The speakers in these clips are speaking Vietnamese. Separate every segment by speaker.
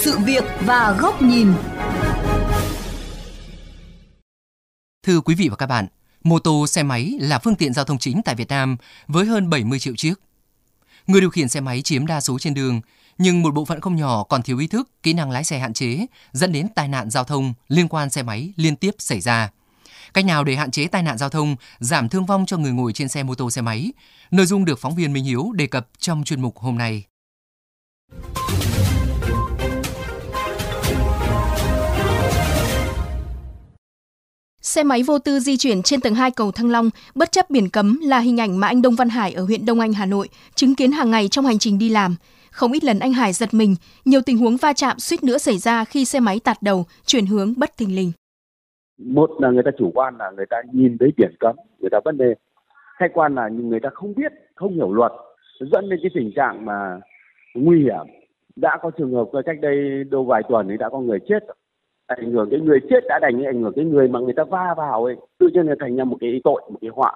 Speaker 1: sự việc và góc nhìn.
Speaker 2: Thưa quý vị và các bạn, mô tô xe máy là phương tiện giao thông chính tại Việt Nam với hơn 70 triệu chiếc. Người điều khiển xe máy chiếm đa số trên đường, nhưng một bộ phận không nhỏ còn thiếu ý thức, kỹ năng lái xe hạn chế, dẫn đến tai nạn giao thông liên quan xe máy liên tiếp xảy ra. Cách nào để hạn chế tai nạn giao thông, giảm thương vong cho người ngồi trên xe mô tô xe máy? Nội dung được phóng viên Minh Hiếu đề cập trong chuyên mục hôm nay.
Speaker 3: Xe máy vô tư di chuyển trên tầng 2 cầu Thăng Long, bất chấp biển cấm là hình ảnh mà anh Đông Văn Hải ở huyện Đông Anh, Hà Nội chứng kiến hàng ngày trong hành trình đi làm. Không ít lần anh Hải giật mình, nhiều tình huống va chạm suýt nữa xảy ra khi xe máy tạt đầu, chuyển hướng bất thình lình.
Speaker 4: Một là người ta chủ quan là người ta nhìn thấy biển cấm, người ta vấn đề. Khách quan là người ta không biết, không hiểu luật, dẫn đến cái tình trạng mà nguy hiểm. Đã có trường hợp cách đây đâu vài tuần thì đã có người chết ảnh hưởng cái người chết đã đành ảnh hưởng cái người mà người ta va vào ấy tự nhiên là thành ra một cái tội một cái họa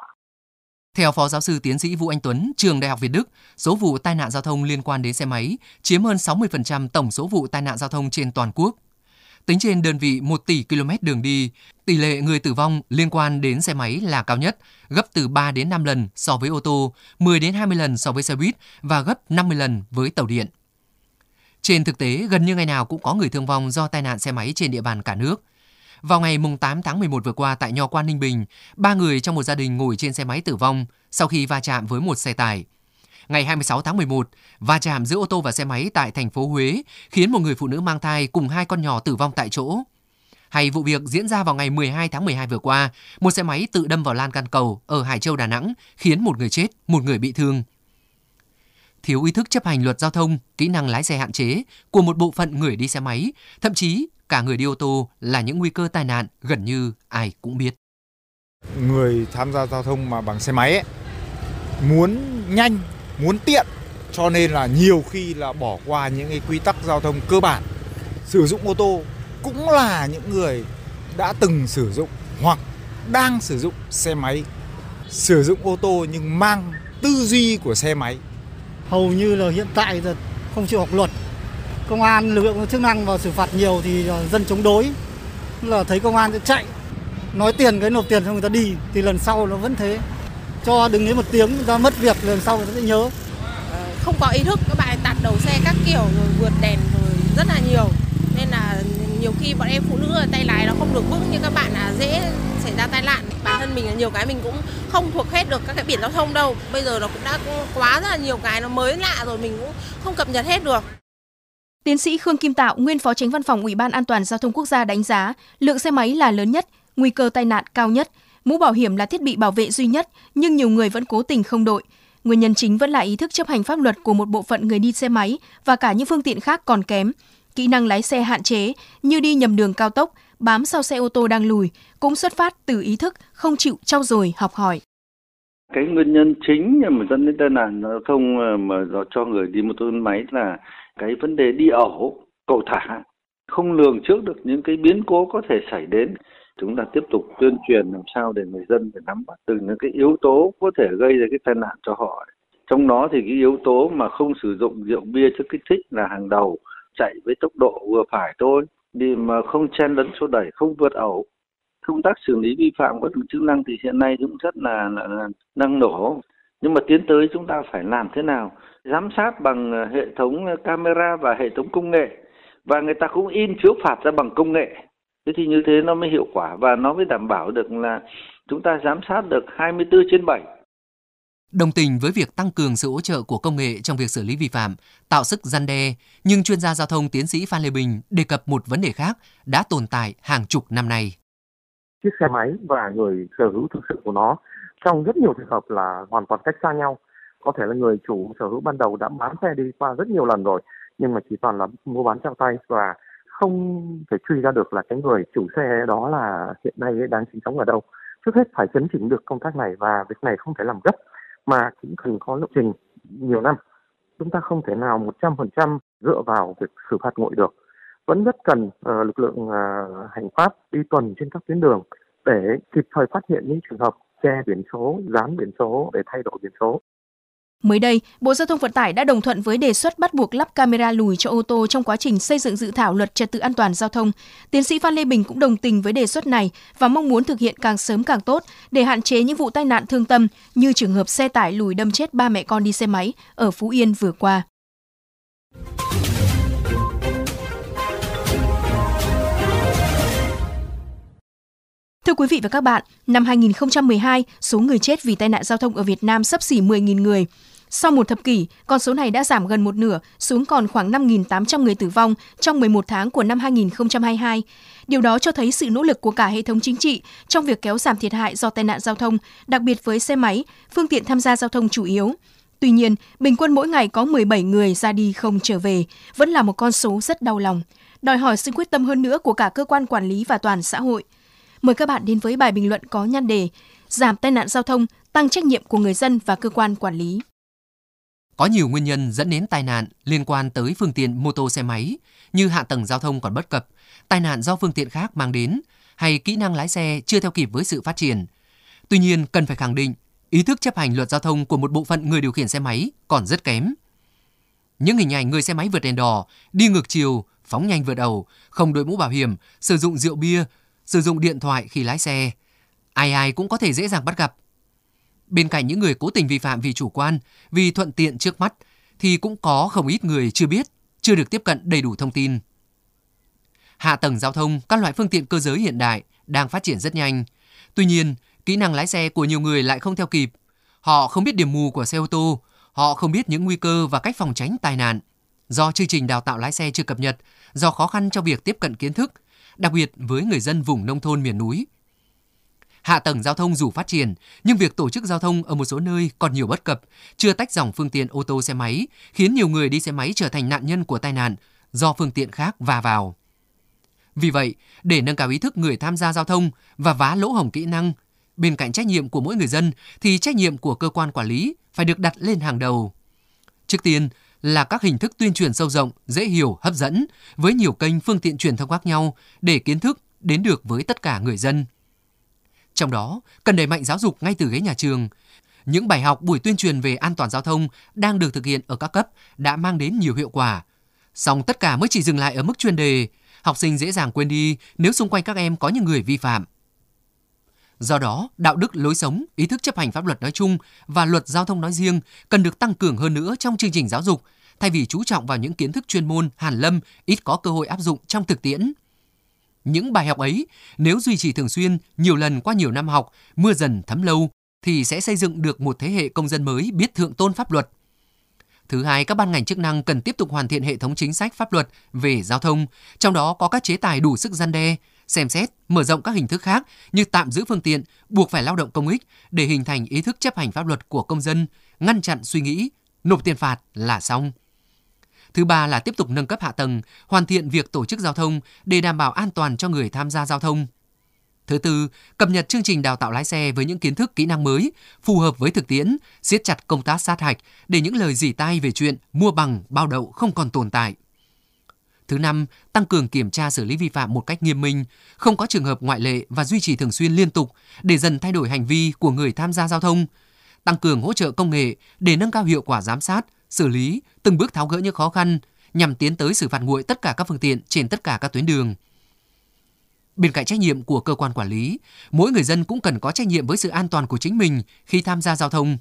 Speaker 2: theo Phó Giáo sư Tiến sĩ Vũ Anh Tuấn, trường Đại học Việt Đức, số vụ tai nạn giao thông liên quan đến xe máy chiếm hơn 60% tổng số vụ tai nạn giao thông trên toàn quốc. Tính trên đơn vị 1 tỷ km đường đi, tỷ lệ người tử vong liên quan đến xe máy là cao nhất, gấp từ 3 đến 5 lần so với ô tô, 10 đến 20 lần so với xe buýt và gấp 50 lần với tàu điện. Trên thực tế, gần như ngày nào cũng có người thương vong do tai nạn xe máy trên địa bàn cả nước. Vào ngày 8 tháng 11 vừa qua tại Nho Quan Ninh Bình, ba người trong một gia đình ngồi trên xe máy tử vong sau khi va chạm với một xe tải. Ngày 26 tháng 11, va chạm giữa ô tô và xe máy tại thành phố Huế khiến một người phụ nữ mang thai cùng hai con nhỏ tử vong tại chỗ. Hay vụ việc diễn ra vào ngày 12 tháng 12 vừa qua, một xe máy tự đâm vào lan can cầu ở Hải Châu, Đà Nẵng, khiến một người chết, một người bị thương thiếu ý thức chấp hành luật giao thông, kỹ năng lái xe hạn chế của một bộ phận người đi xe máy, thậm chí cả người đi ô tô là những nguy cơ tai nạn gần như ai cũng biết.
Speaker 5: Người tham gia giao thông mà bằng xe máy ấy, muốn nhanh, muốn tiện cho nên là nhiều khi là bỏ qua những cái quy tắc giao thông cơ bản. Sử dụng ô tô cũng là những người đã từng sử dụng hoặc đang sử dụng xe máy. Sử dụng ô tô nhưng mang tư duy của xe máy
Speaker 6: hầu như là hiện tại là không chịu học luật. Công an, lực lượng chức năng vào xử phạt nhiều thì dân chống đối. Là thấy công an sẽ chạy. Nói tiền cái nộp tiền cho người ta đi thì lần sau nó vẫn thế. Cho đừng đến một tiếng ra mất việc lần sau người ta sẽ nhớ.
Speaker 7: Ờ, không có ý thức, các bạn tạt đầu xe các kiểu rồi vượt đèn rồi rất là nhiều. Nên là nhiều khi bọn em phụ nữ ở tay lái nó không được vững như các bạn là dễ xảy ra tai nạn thân mình là nhiều cái mình cũng không thuộc hết được các cái biển giao thông đâu bây giờ nó cũng đã quá rất là nhiều cái nó mới lạ rồi mình cũng không cập nhật hết được
Speaker 3: Tiến sĩ Khương Kim Tạo, nguyên phó tránh văn phòng Ủy ban An toàn giao thông quốc gia đánh giá, lượng xe máy là lớn nhất, nguy cơ tai nạn cao nhất, mũ bảo hiểm là thiết bị bảo vệ duy nhất, nhưng nhiều người vẫn cố tình không đội. Nguyên nhân chính vẫn là ý thức chấp hành pháp luật của một bộ phận người đi xe máy và cả những phương tiện khác còn kém. Kỹ năng lái xe hạn chế như đi nhầm đường cao tốc, bám sau xe ô tô đang lùi cũng xuất phát từ ý thức không chịu trau dồi học hỏi.
Speaker 8: Cái nguyên nhân chính mà dẫn đến tai nạn giao thông ờ, mà cho người đi mô tô máy là cái vấn đề đi ẩu, cầu thả, không lường trước được những cái biến cố có thể xảy đến. Chúng ta tiếp tục tuyên truyền làm sao để người dân phải nắm bắt từng những cái yếu tố có thể gây ra cái tai nạn cho họ. Trong đó thì cái yếu tố mà không sử dụng rượu bia chất kích thích là hàng đầu, chạy với tốc độ vừa phải thôi đi mà không chen lấn số đẩy không vượt ẩu công tác xử lý vi phạm của lực chức năng thì hiện nay cũng rất là, là, là năng nổ. Nhưng mà tiến tới chúng ta phải làm thế nào? Giám sát bằng ờ, hệ thống ờ, camera và hệ thống công nghệ. Và người ta cũng in phiếu phạt ra bằng công nghệ. Thế thì như thế nó mới hiệu quả và nó mới đảm bảo được là chúng ta giám sát được 24 trên 7
Speaker 2: Đồng tình với việc tăng cường sự hỗ trợ của công nghệ trong việc xử lý vi phạm, tạo sức gian đe, nhưng chuyên gia giao thông tiến sĩ Phan Lê Bình đề cập một vấn đề khác đã tồn tại hàng chục năm nay.
Speaker 9: Chiếc xe máy và người sở hữu thực sự của nó trong rất nhiều trường hợp là hoàn toàn cách xa nhau. Có thể là người chủ sở hữu ban đầu đã bán xe đi qua rất nhiều lần rồi, nhưng mà chỉ toàn là mua bán trao tay và không thể truy ra được là cái người chủ xe đó là hiện nay đang sinh sống ở đâu. Trước hết phải chấn chỉnh được công tác này và việc này không thể làm gấp mà cũng cần có lộ trình nhiều năm. Chúng ta không thể nào 100% dựa vào việc xử phạt nguội được. Vẫn rất cần uh, lực lượng uh, hành pháp đi tuần trên các tuyến đường để kịp thời phát hiện những trường hợp che biển số, dán biển số để thay đổi biển số.
Speaker 3: Mới đây, Bộ Giao thông Vận tải đã đồng thuận với đề xuất bắt buộc lắp camera lùi cho ô tô trong quá trình xây dựng dự thảo luật trật tự an toàn giao thông. Tiến sĩ Phan Lê Bình cũng đồng tình với đề xuất này và mong muốn thực hiện càng sớm càng tốt để hạn chế những vụ tai nạn thương tâm như trường hợp xe tải lùi đâm chết ba mẹ con đi xe máy ở Phú Yên vừa qua. Thưa quý vị và các bạn, năm 2012, số người chết vì tai nạn giao thông ở Việt Nam sấp xỉ 10.000 người. Sau một thập kỷ, con số này đã giảm gần một nửa, xuống còn khoảng 5.800 người tử vong trong 11 tháng của năm 2022. Điều đó cho thấy sự nỗ lực của cả hệ thống chính trị trong việc kéo giảm thiệt hại do tai nạn giao thông, đặc biệt với xe máy, phương tiện tham gia giao thông chủ yếu. Tuy nhiên, bình quân mỗi ngày có 17 người ra đi không trở về, vẫn là một con số rất đau lòng, đòi hỏi sự quyết tâm hơn nữa của cả cơ quan quản lý và toàn xã hội. Mời các bạn đến với bài bình luận có nhan đề Giảm tai nạn giao thông, tăng trách nhiệm của người dân và cơ quan quản lý.
Speaker 2: Có nhiều nguyên nhân dẫn đến tai nạn liên quan tới phương tiện mô tô xe máy như hạ tầng giao thông còn bất cập, tai nạn do phương tiện khác mang đến hay kỹ năng lái xe chưa theo kịp với sự phát triển. Tuy nhiên, cần phải khẳng định, ý thức chấp hành luật giao thông của một bộ phận người điều khiển xe máy còn rất kém. Những hình ảnh người xe máy vượt đèn đỏ, đi ngược chiều, phóng nhanh vượt ẩu, không đội mũ bảo hiểm, sử dụng rượu bia, sử dụng điện thoại khi lái xe, ai ai cũng có thể dễ dàng bắt gặp. Bên cạnh những người cố tình vi phạm vì chủ quan, vì thuận tiện trước mắt, thì cũng có không ít người chưa biết, chưa được tiếp cận đầy đủ thông tin. Hạ tầng giao thông, các loại phương tiện cơ giới hiện đại đang phát triển rất nhanh. Tuy nhiên, kỹ năng lái xe của nhiều người lại không theo kịp. Họ không biết điểm mù của xe ô tô, họ không biết những nguy cơ và cách phòng tránh tai nạn. Do chương trình đào tạo lái xe chưa cập nhật, do khó khăn trong việc tiếp cận kiến thức, đặc biệt với người dân vùng nông thôn miền núi. Hạ tầng giao thông dù phát triển, nhưng việc tổ chức giao thông ở một số nơi còn nhiều bất cập, chưa tách dòng phương tiện ô tô xe máy, khiến nhiều người đi xe máy trở thành nạn nhân của tai nạn do phương tiện khác va vào. Vì vậy, để nâng cao ý thức người tham gia giao thông và vá lỗ hổng kỹ năng, bên cạnh trách nhiệm của mỗi người dân thì trách nhiệm của cơ quan quản lý phải được đặt lên hàng đầu. Trước tiên là các hình thức tuyên truyền sâu rộng, dễ hiểu, hấp dẫn với nhiều kênh phương tiện truyền thông khác nhau để kiến thức đến được với tất cả người dân. Trong đó, cần đẩy mạnh giáo dục ngay từ ghế nhà trường. Những bài học buổi tuyên truyền về an toàn giao thông đang được thực hiện ở các cấp đã mang đến nhiều hiệu quả. Song tất cả mới chỉ dừng lại ở mức chuyên đề, học sinh dễ dàng quên đi nếu xung quanh các em có những người vi phạm. Do đó, đạo đức lối sống, ý thức chấp hành pháp luật nói chung và luật giao thông nói riêng cần được tăng cường hơn nữa trong chương trình giáo dục, thay vì chú trọng vào những kiến thức chuyên môn hàn lâm ít có cơ hội áp dụng trong thực tiễn. Những bài học ấy, nếu duy trì thường xuyên, nhiều lần qua nhiều năm học, mưa dần thấm lâu, thì sẽ xây dựng được một thế hệ công dân mới biết thượng tôn pháp luật. Thứ hai, các ban ngành chức năng cần tiếp tục hoàn thiện hệ thống chính sách pháp luật về giao thông, trong đó có các chế tài đủ sức gian đe, xem xét, mở rộng các hình thức khác như tạm giữ phương tiện, buộc phải lao động công ích để hình thành ý thức chấp hành pháp luật của công dân, ngăn chặn suy nghĩ, nộp tiền phạt là xong. Thứ ba là tiếp tục nâng cấp hạ tầng, hoàn thiện việc tổ chức giao thông để đảm bảo an toàn cho người tham gia giao thông. Thứ tư, cập nhật chương trình đào tạo lái xe với những kiến thức kỹ năng mới, phù hợp với thực tiễn, siết chặt công tác sát hạch để những lời dỉ tai về chuyện mua bằng, bao đậu không còn tồn tại. Thứ năm, tăng cường kiểm tra xử lý vi phạm một cách nghiêm minh, không có trường hợp ngoại lệ và duy trì thường xuyên liên tục để dần thay đổi hành vi của người tham gia giao thông. Tăng cường hỗ trợ công nghệ để nâng cao hiệu quả giám sát, xử lý, từng bước tháo gỡ những khó khăn nhằm tiến tới xử phạt nguội tất cả các phương tiện trên tất cả các tuyến đường. Bên cạnh trách nhiệm của cơ quan quản lý, mỗi người dân cũng cần có trách nhiệm với sự an toàn của chính mình khi tham gia giao thông.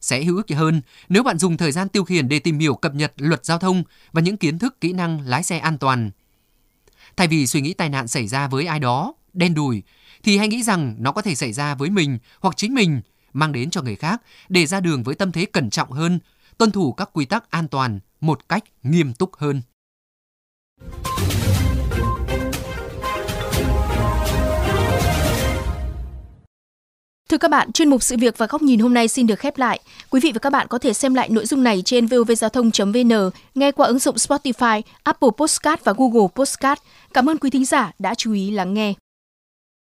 Speaker 2: Sẽ hữu ích hơn nếu bạn dùng thời gian tiêu khiển để tìm hiểu cập nhật luật giao thông và những kiến thức kỹ năng lái xe an toàn. Thay vì suy nghĩ tai nạn xảy ra với ai đó, đen đủi, thì hãy nghĩ rằng nó có thể xảy ra với mình hoặc chính mình, mang đến cho người khác để ra đường với tâm thế cẩn trọng hơn, tuân thủ các quy tắc an toàn một cách nghiêm túc hơn.
Speaker 3: Thưa các bạn, chuyên mục sự việc và góc nhìn hôm nay xin được khép lại. Quý vị và các bạn có thể xem lại nội dung này trên vovgiao thông.vn, nghe qua ứng dụng Spotify, Apple Podcast và Google Podcast. Cảm ơn quý thính giả đã chú ý lắng nghe.